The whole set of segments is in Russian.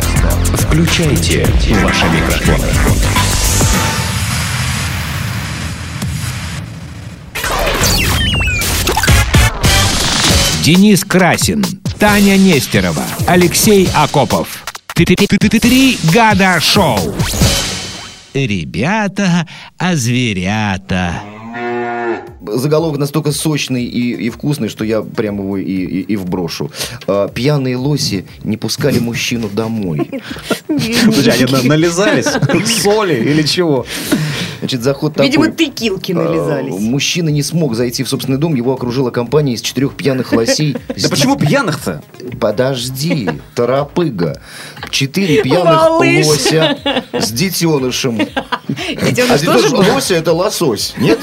Включайте ваши микрофоны. Денис Красин, Таня Нестерова, Алексей Акопов. Три года шоу. Ребята, а зверята заголовок настолько сочный и, и вкусный, что я прямо его и, и, и вброшу. А, пьяные лоси не пускали мужчину домой. Подожди, они нализались? Соли или чего? Значит, заход Видимо, текилки а, нализались. Мужчина не смог зайти в собственный дом, его окружила компания из четырех пьяных лосей. Да почему пьяных-то? Подожди, торопыга. Четыре пьяных лося с детенышем. Детеныш а тоже лося это лосось, нет?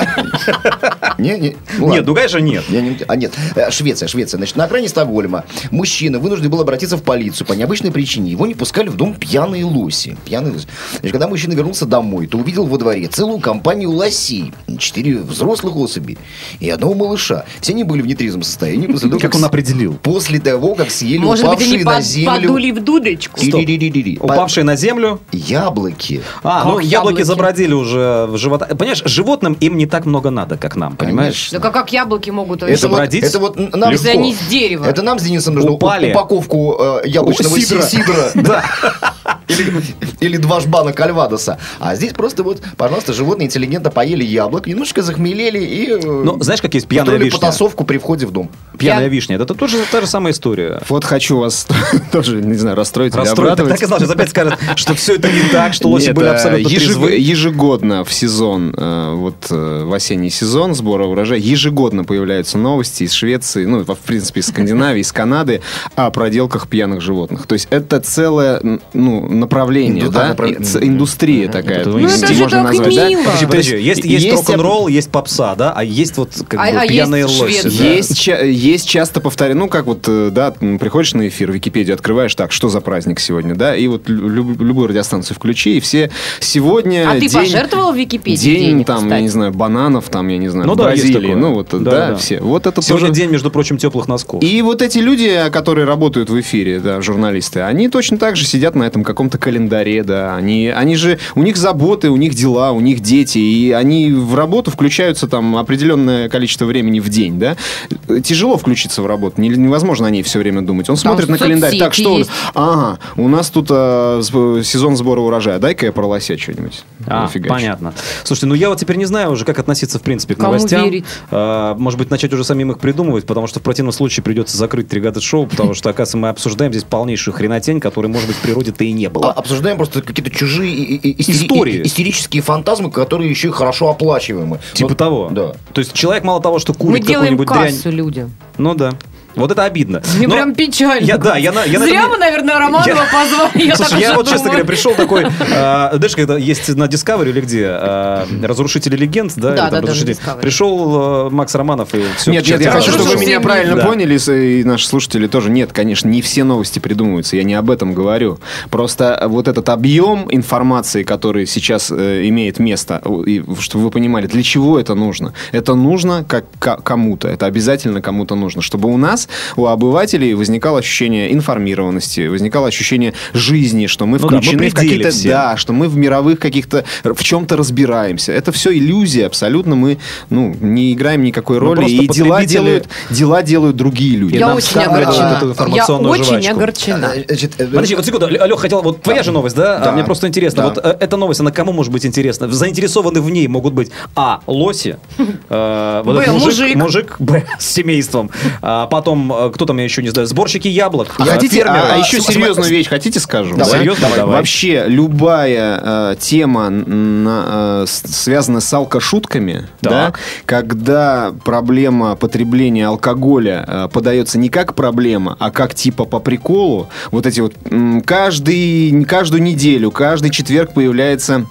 Не, не. Ну, нет, ну конечно нет. А нет, э, Швеция, Швеция. Значит, на окраине Стокгольма мужчина вынужден был обратиться в полицию по необычной причине. Его не пускали в дом пьяные лоси. Пьяные лоси. Значит, когда мужчина вернулся домой, то увидел во дворе целую компанию лосей. Четыре взрослых особей и одного малыша. Все они были в нетрезвом состоянии. После того, как, как он определил? После того, как съели Может упавшие быть, они на землю... подули в дудочку? Упавшие на землю? Яблоки. А, ну яблоки забродили уже в живота. Понимаешь, животным им не так много надо, как нам, понимаешь? Да как, как яблоки могут это бродить? это вот нам Если они с дерева. Это нам с Денисом нужно Упали. упаковку э, яблочного сидра. сидра. Да. Или, или два жбана кальвадоса. А здесь просто вот, пожалуйста, животные интеллигентно поели яблок, немножко захмелели и... Э, ну, знаешь, как есть пьяная вишня? потасовку при входе в дом. Пьяная вишня. Это тоже та же самая история. Вот хочу вас тоже, не знаю, расстроить расстроить. или Так и знал, сейчас опять скажут, что все это не так, что лоси были абсолютно Ежегодно в сезон, э, вот в осенний сезон сбора урожая, ежегодно появляются новости из Швеции, ну, в принципе, из Скандинавии, из Канады о проделках пьяных животных. То есть это целое, ну, направление, да? Направ... Индустрия такая. Ну, это же так назвать, мило. Да? Подожди, есть, есть, есть рок-н-ролл, есть попса, да? А есть вот как а, бы а пьяные есть лоси. Да? Есть, есть часто повторяю, ну, как вот, э, да, приходишь на эфир, Википедию открываешь, так, что за праздник сегодня, да? И вот люб, любую радиостанцию включи, и все сегодня... А день, ты пожертвовал Википедии День, денег, там, кстати? я не знаю, бананов, там, я не знаю, ну, да, Бразилии, ну, вот, да, да, да, все. Вот это Сегодня тоже... день, между прочим, теплых носков. И вот эти люди, которые работают в эфире, да, журналисты, они точно так же сидят на этом каком-то календаре, да, они, они же, у них заботы, у них дела, у них дети, и они в работу включаются там определенное количество времени в день, да. Тяжело включиться в работу, невозможно о ней все время думать. Он смотрит там на календарь, так, что есть. Ага, у нас тут а, сезон сбора урожая, дай-ка я про лося что-нибудь. А, понятно. Слушайте, ну я вот теперь не знаю уже, как относиться, в принципе, к Кому новостям. Верить? А, может быть, начать уже самим их придумывать, потому что в противном случае придется закрыть три года шоу, потому что, оказывается, мы обсуждаем здесь полнейшую хренотень, которой, может быть, в природе-то и не было. А, обсуждаем просто какие-то чужие истории. истерические фантазмы, которые еще и хорошо оплачиваемы. Типа вот, того. Да. То есть человек мало того, что курит какую-нибудь дрянь... людям. Ну да. Вот это обидно. Мне Но прям печально. Я, да, я, я Зря мы, наверное, Романова я... позвали. Я Слушай, я вот, честно говоря, пришел такой... Э, знаешь, когда есть на Discovery или где? Э, Разрушители легенд, да? Да, да, да, Пришел э, Макс Романов и все. Нет, нет, я хочу, чтобы вы меня правильно да. поняли, и наши слушатели тоже. Нет, конечно, не все новости придумываются, я не об этом говорю. Просто вот этот объем информации, который сейчас э, имеет место, и, чтобы вы понимали, для чего это нужно? Это нужно как кому-то, это обязательно кому-то нужно, чтобы у нас нас, у обывателей, возникало ощущение информированности, возникало ощущение жизни, что мы включены ну да, мы в какие-то... Все. Да, что мы в мировых каких-то... в чем-то разбираемся. Это все иллюзия, абсолютно мы ну, не играем никакой ну, роли, и дела делают, дела делают другие люди. Я очень огорчена. Я очень огорчена. Э, э, Подожди, вот секунду, Лех, хотел, вот твоя же новость, да? да. Мне просто интересно, да. вот э, эта новость, она кому может быть интересна? Заинтересованы в ней могут быть, а, лоси, Б, мужик, мужик, Б, с семейством, а потом потом, э, кто там, я еще не знаю, сборщики яблок. А хотите, а, а еще серьезную вещь хотите скажу? Давай, Серьезно? Давай. давай. Вообще, любая э, тема, на, э, связанная с алкошутками, да, когда проблема потребления алкоголя э, подается не как проблема, а как типа по приколу, вот эти вот каждый, каждую неделю, каждый четверг появляется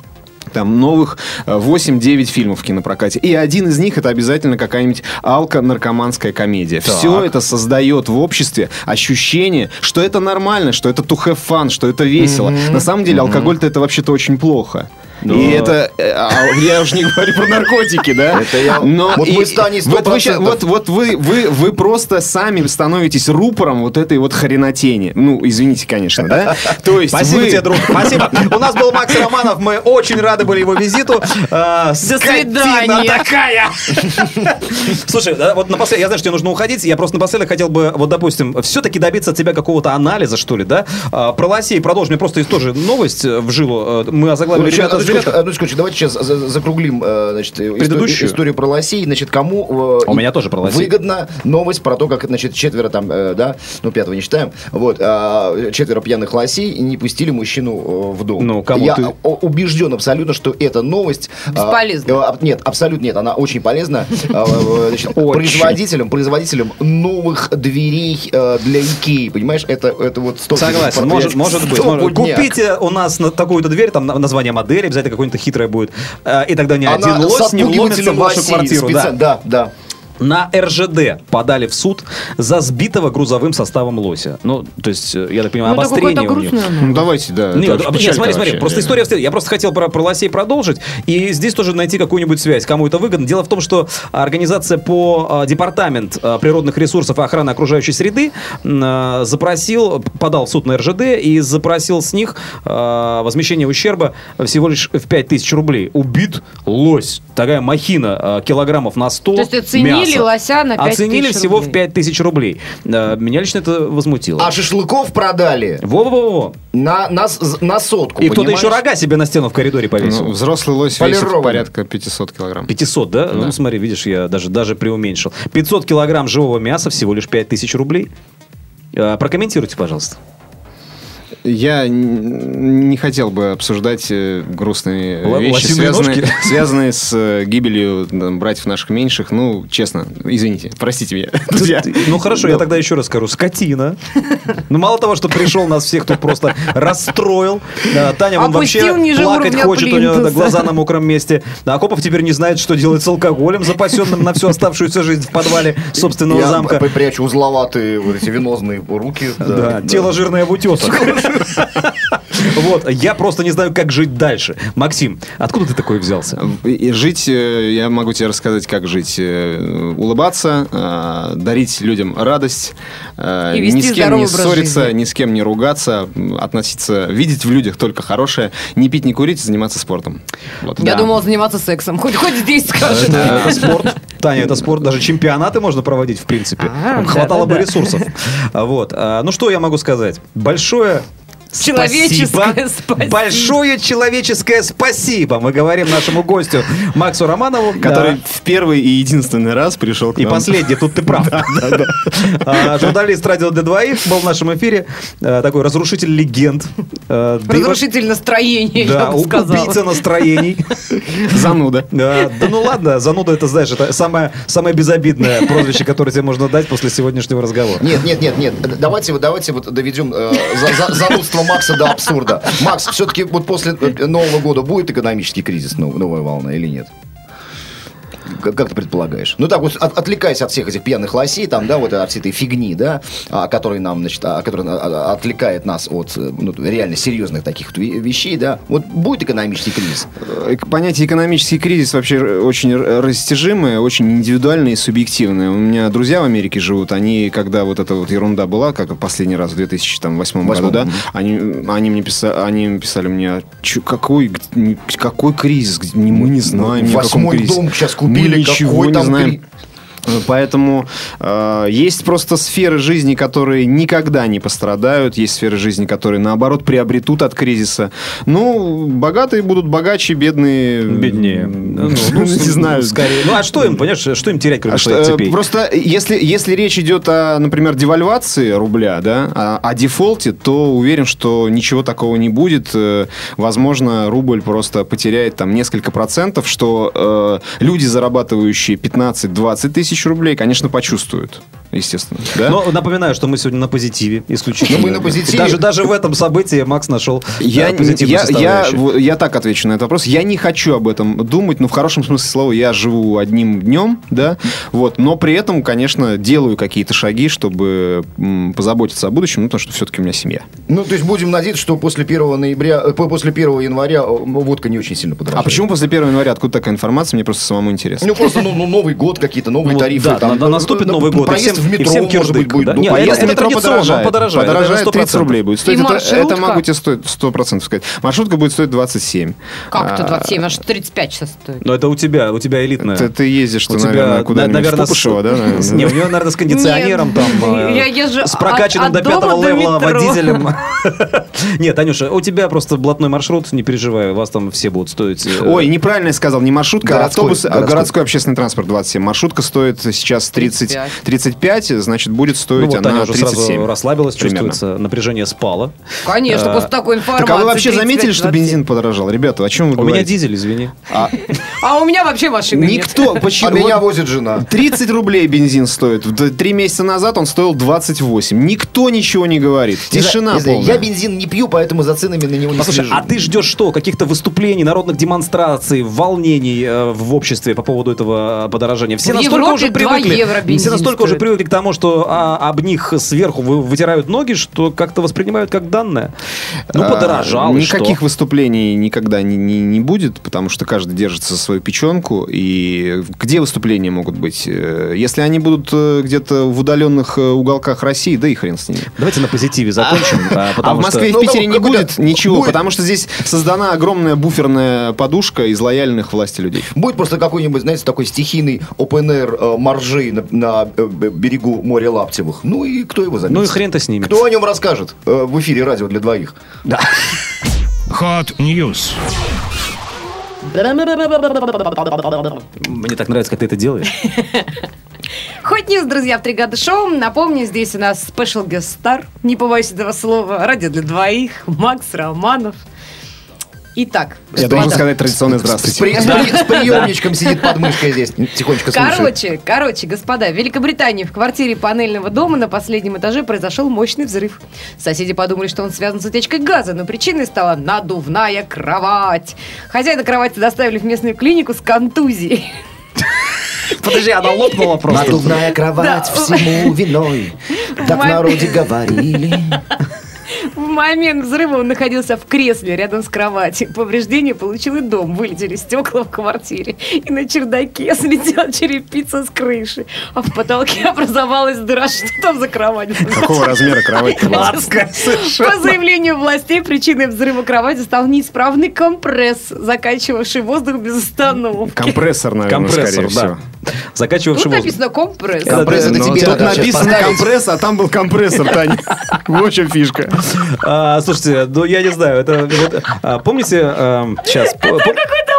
там новых 8-9 э, фильмов в кинопрокате. И один из них это обязательно какая-нибудь алко-наркоманская комедия. Так. Все это создает в обществе ощущение, что это нормально, что это to have fun, что это весело. Mm-hmm. На самом деле mm-hmm. алкоголь-то это вообще-то очень плохо. Но... И это... Э, а, я уже не говорю про наркотики, да? Это я... Но вот и, мы станем вот, вы, вот, вот вы, вы, вы просто сами становитесь рупором вот этой вот хренотени. Ну, извините, конечно, да? То есть Спасибо тебе, друг. Спасибо. У нас был Макс Романов. Мы очень рады были его визиту. До свидания. такая. Слушай, вот напоследок, я знаю, что тебе нужно уходить. Я просто напоследок хотел бы, вот, допустим, все-таки добиться от тебя какого-то анализа, что ли, да? А, про лосей продолжим. Мне просто есть тоже новость в жилу. Мы озаглавили... Ребята, одну секундочку, давайте сейчас закруглим значит, Предыдущую? историю про лосей. Значит, кому У меня тоже про лосей. выгодно новость про то, как, значит, четверо там, да, ну, пятого не считаем, вот, а, четверо пьяных лосей не пустили мужчину в дом. Ну, кому Я ты... убежден абсолютно, что эта новость... Бесполезна. Нет, абсолютно нет, она очень полезна. Значит, производителям, производителям новых дверей для Икеи, понимаешь? Это, это вот... Согласен, может, может быть. Может. Купите у нас на такую-то дверь, там название модели, обязательно какое-нибудь хитрое будет, и тогда ни один лось не вломится в вашу квартиру. Да, да. да на РЖД подали в суд за сбитого грузовым составом лося. Ну, то есть, э, я так понимаю, ну, обострение у них. Ну, давайте, да. Нет, нет смотри, смотри, просто история в Я просто хотел про, про лосей продолжить, и здесь тоже найти какую-нибудь связь, кому это выгодно. Дело в том, что организация по а, департамент а, природных ресурсов и охраны окружающей среды а, запросил, подал в суд на РЖД и запросил с них возмещение ущерба всего лишь в 5000 рублей. Убит лось. Такая махина килограммов на 100 То есть оценили Оценили лося на 5 Оценили всего рублей. в 5 тысяч рублей. Меня лично это возмутило. А шашлыков продали? Во-во-во. На, на, на сотку, И кто-то еще рога себе на стену в коридоре повесил. Ну, взрослый лось весит порядка 500 килограмм. 500, да? да? Ну, смотри, видишь, я даже, даже преуменьшил. 500 килограмм живого мяса всего лишь 5 тысяч рублей. А, прокомментируйте, пожалуйста. Я не хотел бы обсуждать э, грустные Л- вещи, связанные, связанные с э, гибелью братьев наших меньших. Ну, честно, извините, простите меня, друзья. Ну, хорошо, я тогда еще раз скажу. Скотина. Ну, мало того, что пришел нас всех тут просто расстроил. Таня, он вообще плакать хочет, у него глаза на мокром месте. А Акопов теперь не знает, что делать с алкоголем, запасенным на всю оставшуюся жизнь в подвале собственного замка. Я прячу узловатые вот эти венозные руки. Да, тело жирное в утесах. Вот, я просто не знаю, как жить дальше. Максим, откуда ты такой взялся? И жить, э, я могу тебе рассказать, как жить. Э, улыбаться, э, дарить людям радость, ни с кем не ссориться, жизни. ни с кем не ругаться, относиться, видеть в людях только хорошее, не пить, не курить, заниматься спортом. Вот. Я да. думал заниматься сексом. Хоть, хоть здесь скажет. Это, спорт. Таня, это спорт. Даже чемпионаты можно проводить, в принципе. А, Хватало да, бы да. ресурсов. Вот. А, ну, что я могу сказать? Большое Человеческое спасибо. Большое человеческое спасибо. Мы говорим нашему гостю Максу Романову. Который да. в первый и единственный раз пришел к нам. И последний, тут ты прав. А, журналист радио для двоих был в нашем эфире. А, такой разрушитель легенд. А, разрушитель настроения, я бы сказал. убийца настроений. Зануда. Да ну ладно, зануда это, знаешь, это самое, самое безобидное прозвище, которое тебе можно дать после сегодняшнего разговора. Нет, нет, нет, нет. Давайте, давайте вот доведем э, занудство нашего Макса до абсурда. Макс, все-таки вот после Нового года будет экономический кризис, новая волна или нет? Как, как ты предполагаешь? Ну так вот, от, отвлекаясь от всех этих пьяных лосей, там, да, вот от всей этой фигни, да, а, которая нам, значит, а, которая а, отвлекает нас от ну, реально серьезных таких вещей, да, вот будет экономический кризис? Э, понятие экономический кризис вообще очень растяжимое, очень индивидуальное и субъективное. У меня друзья в Америке живут, они, когда вот эта вот ерунда была, как последний раз в 2008 году, да, они, они мне писали, они писали мне, какой, какой кризис, мы не знаем, Восьмой дом сейчас купили мы ничего не знаем. Поэтому э, есть просто сферы жизни, которые никогда не пострадают, есть сферы жизни, которые наоборот приобретут от кризиса. Ну, богатые будут богаче, бедные беднее. Ну, ну, не знаю. Скорее. Ну, а что им, понимаешь, что им терять, кроме а своих цепей? Просто если, если речь идет о, например, девальвации рубля, да, о, о дефолте, то уверен, что ничего такого не будет. Э, возможно, рубль просто потеряет там несколько процентов, что э, люди, зарабатывающие 15-20 тысяч тысяч рублей, конечно, почувствуют. Естественно. Да? Но напоминаю, что мы сегодня на позитиве исключительно. Ну, мы на позитиве. Даже, даже в этом событии Макс нашел Я, да, позитивную я, я, я так отвечу на этот вопрос. Я не хочу об этом думать, но в хорошем смысле слова я живу одним днем, да, вот, но при этом, конечно, делаю какие-то шаги, чтобы позаботиться о будущем, ну, потому что все-таки у меня семья. Ну, то есть будем надеяться, что после 1 ноября, э, по- после 1 января э, водка не очень сильно подорожает. А почему после 1 января? Откуда такая информация? Мне просто самому интересно. Ну, просто ну, ну, Новый год, какие-то новые Ну, тарифы. да, там, на- наступит ну, Новый год, Проезд в и метро, всем может быть, будет. да? ну, Не, поездка это- Если это метро традиционно, подорожает, подорожает, это подорожает 30 100%. рублей будет стоить. И Это, это могу тебе стоить 100% сказать. Маршрутка будет стоить 27. Как это А, 27, аж 35 сейчас стоит. Но это у тебя, у тебя элитная. Ты, ты ездишь, У ты, тебя, наверное, на- куда-нибудь наверное, в Пупышево, с- да? Не, у него, наверное, с кондиционером Нет, там. э, я езжу С прокачанным до пятого левела водителем. Нет, Танюша, у тебя просто блатной маршрут, не переживай, у вас там все будут стоить. э, Ой, неправильно я сказал, не маршрутка, а Городской, автобус, а городской. городской общественный транспорт 27. Маршрутка стоит сейчас 30, 35, значит, будет Ну стоить вот Таня она уже 37. сразу расслабилась, примерно. чувствуется, напряжение спало. Конечно, А, после такой информации. Так а вы вообще заметили, что 35-27? бензин подорожал? Ребята, о чем вы У меня говорите? дизель, извини. А у меня вообще машины нет. Никто, почему? А меня возит жена. 30 рублей бензин стоит. Три месяца назад он стоил 28. Никто ничего не говорит. Тишина не полная. Я бензин не пью, поэтому за ценами на него не Послушай, слежу. а ты ждешь что? Каких-то выступлений, народных демонстраций, волнений э, в обществе по поводу этого подорожания? Все В настолько Европе уже 2 привыкли. евро все настолько уже стоит. привыкли к тому, что а, об них сверху вы- вытирают ноги, что как-то воспринимают как данное. Ну, А, подорожал. и Никаких что? выступлений никогда не, не, не будет, потому что каждый держится за свою печенку. И где выступления могут быть? Э, Если они будут э, где-то в удаленных э, уголках России, да и хрен с ними. Давайте на позитиве закончим. а, А в потому что- Москве и в Ну, Питере ну, не будет ничего, будет. потому что здесь создана огромная буферная подушка из лояльных власти людей. Будет просто какой-нибудь, знаете, такой стихийный open-air моржей на, на, берегу моря Лаптевых. Ну и кто его заметит? Ну и хрен-то с ними. Кто о нем расскажет в эфире радио для двоих? Hot News. Мне так нравится, как ты это делаешь. Hot news, друзья, в три года шоу. Напомню, здесь у нас special star. Не побоюсь этого слова. Радио для двоих. Макс Романов. Итак, Я господа. должен сказать традиционное С, здравствуйте. с при- с приемничком сидит под мышкой здесь, тихонечко слушает. Короче, короче, господа, в Великобритании в квартире панельного дома на последнем этаже произошел мощный взрыв. Соседи подумали, что он связан с утечкой газа, но причиной стала надувная кровать. Хозяина кровати доставили в местную клинику с контузией. Подожди, она лопнула просто. Надувная кровать Да. всему виной. Так в народе говорили. В момент взрыва он находился в кресле рядом с кроватью. Повреждения получил и дом. Вылетели стекла в квартире. И на чердаке слетела черепица с крыши. А в потолке образовалась дыра. Что там за кровать? Какого размера кровать? По заявлению властей, причиной взрыва кровати стал неисправный компресс, закачивавший воздух без остановки. Компрессор, наверное, Компрессор, скорее всего. да. Закачивавший Тут воздух. написано компресс. Компресс это тебе тут надо сейчас написано компресс, а там был компрессор, Таня. В чем фишка. А, слушайте, ну я не знаю, это а, помните сейчас? Какой-то маразм.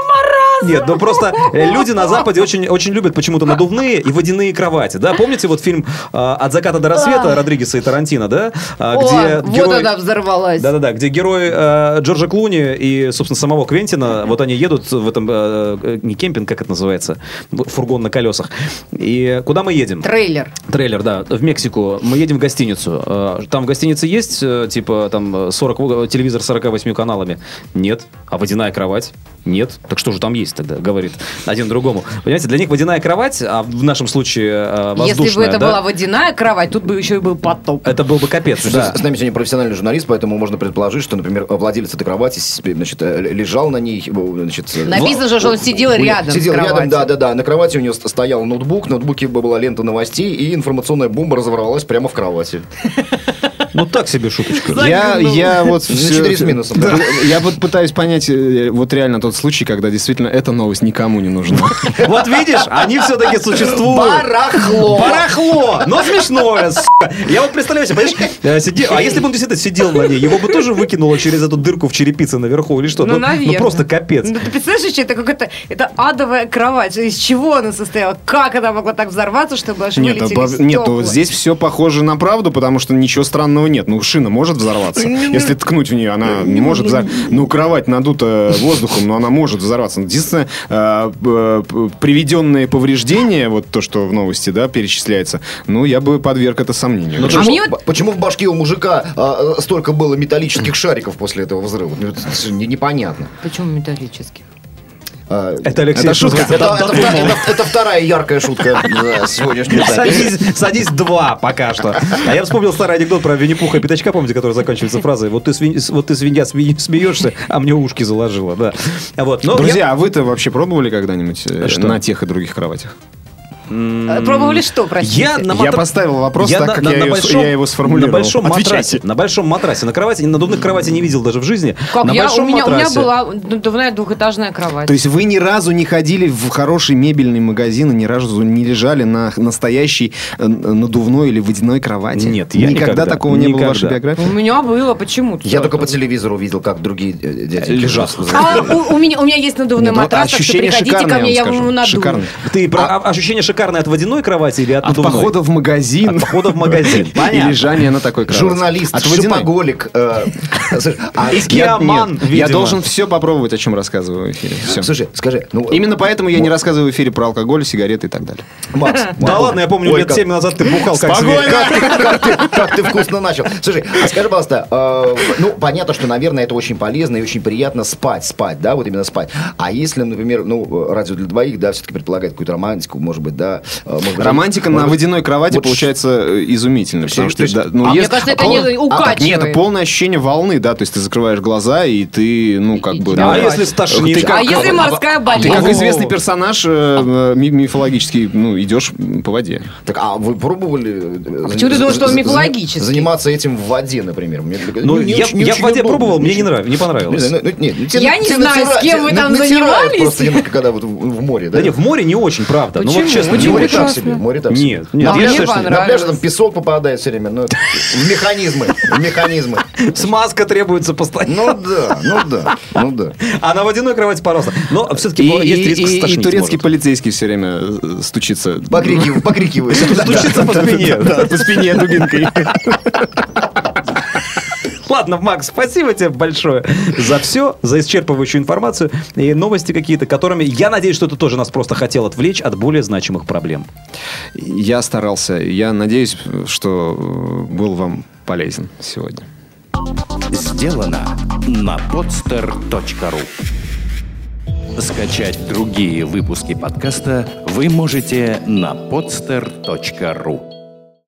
Нет, ну просто э, люди на Западе очень, очень любят почему-то надувные и водяные кровати, да? Помните вот фильм а, «От заката до рассвета» Родригеса и Тарантино, да? А, О, где вот герой- она взорвалась. Да-да-да, где герой э, Джорджа Клуни и, собственно, самого Квентина, вот они едут в этом, э, э, не кемпинг, как это называется, фургон на колесах. И куда мы едем? Трейлер. Трейлер, да, в Мексику. Мы едем в гостиницу. Э, Там в гостинице есть, э, типа, там, 40, в- телевизор с 48 каналами? Нет. А водяная кровать? Нет. Так что же там есть тогда, говорит один другому. Понимаете, для них водяная кровать, а в нашем случае э, воздушная, Если бы это да, была водяная кровать, тут бы еще и был потоп. это был бы капец, да. С нами сегодня профессиональный журналист, поэтому можно предположить, что, например, владелец этой кровати значит, э, лежал на ней, э, значит, э, Написано же, что он сидел рядом Сидел рядом, кроватью. да, да, да. На кровати у него ст- стоял ноутбук, в ноутбуке была лента новостей, и информационная бомба разорвалась прямо в кровати. Ну так себе шуточка. Я, я вот На с минусом, да. Я вот пытаюсь понять э, вот реально тот случай, когда действительно эта новость никому не нужна. Вот видишь, они все-таки существуют. Барахло! Барахло! Но смешное, сука. Я вот представляю себе, понимаешь, э, а если бы он действительно сидел на ней, его бы тоже выкинуло через эту дырку в черепице наверху или что? Ну, наверное. просто капец. Ну, ты представляешь, что это какая-то это адовая кровать? Из чего она состояла? Как она могла так взорваться, чтобы аж Нет, вылетели обо- нет, ну, здесь все похоже на правду, потому что ничего странного нет? Ну, шина может взорваться. Если ткнуть в нее, она не может взорваться. Ну, кровать надута воздухом, но она может взорваться. Единственное, э, э, приведенные повреждения, вот то, что в новости, да, перечисляется, ну, я бы подверг это сомнению. Ну, А почему, мне вот- почему в башке у мужика а, столько было металлических шариков после этого взрыва? Ну, это же не- непонятно. Почему металлических? А, Это Алексей Это шутка. Это, это вта- это- это вторая яркая шутка за сегодняшнюю запись. Садись, садись два пока что. А я вспомнил старый анекдот про Винни-Пуха и Пятачка, помните, который заканчивается фразой «Вот ты, свинь- вот ты свинья, сме- смеешься, а мне ушки заложила». Да. А Вот. Но Друзья, а вы-то вообще пробовали когда-нибудь э, Что? на тех и других кроватях? Пробовали что, простите? Я, на Я матра- поставил вопрос так, как я его- я его сформулировал. На большом Отвечайте. матрасе. На большом матрасе. На кровати, надувных кровати не видел даже в жизни. Как на я, у, большом меня, у меня матрасе. была надувная двухэтажная кровать. То есть вы ни разу не ходили в хороший мебельный магазин и ни разу не лежали на настоящей э, надувной или водяной кровати? Нет, я никогда. никогда. такого не было в вашей Никогда. биографии? У меня было, почему? Я только по телевизору видел, как другие дяди Лежат. А, у, у меня, у меня есть надувной Нет, ну, матрас, так что приходите ко мне, я вам надую. Шикарное. Ты про а- ощущение шикарное от водяной кровати или от От надувной? похода в магазин. От похода в магазин. И Понятно. лежание на такой кровати. Журналист, От водяной. шопоголик. э, слушай, а Я, должен все попробовать, о чем рассказываю в эфире. Все. Слушай, скажи, ну... Именно поэтому я не рассказываю в эфире про алкоголь, сигареты и так далее. Макс, Да ладно, я помню, лет как- 7 назад ты бухал как ты, ты- как ты вкусно начал. Слушай, а скажи, пожалуйста, э, ну, понятно, что, наверное, это очень полезно и очень приятно спать, спать, да, вот именно спать. А если, например, ну, радио для двоих, да, все-таки предполагает какую-то романтику, может быть, да. Э, может быть, Романтика может на водяной кровати вот получается э, изумительно. Потому То что, есть- да, ну, А мне если- кажется, это пол- не а, укачивает. Нет, это полное ощущение волны, да, то есть ты закрываешь глаза, и ты, ну, как бы... да. А если стошнит? Ты как- А если морская Ты болезнь? как О. известный персонаж э, э, ми- мифологический, ну, идешь по воде. Так, а вы пробовали... э, почему ты думаешь, что он мифологический? Заниматься этим в воде, например. Мне Ну, не я, очень- не я в воде удобно. пробовал, мне не нравилось, не Не понравилось. знаю, ну, нет, ну, тебе- Я не знаю, с натира- кем вы там занимались. Просто немножко, когда вот в, море, да? Да нет, в море не очень, правда. Ну вот Почему? честно, Не море так себе, море так Нет, себе. нет, На пляже- что на понравилось. пляже там песок попадает все время, ну, в механизмы, в механизмы. Смазка требуется постоянно. Ну да, ну да, ну да. А на водяной кровати пожалуйста. Но все-таки И, есть риск и- турецкий может. полицейский все время э, стучится. Покрикиваю. Стучится по спине. Да, по спине дубинкой. Ладно, Макс, спасибо тебе большое за все, за исчерпывающую информацию и новости какие-то, которыми, я надеюсь, что ты тоже нас просто хотел отвлечь от более значимых проблем. Я старался. Я надеюсь, что э, был вам полезен сегодня. Сделано на podster.ru Скачать другие выпуски подкаста вы можете на podster.ru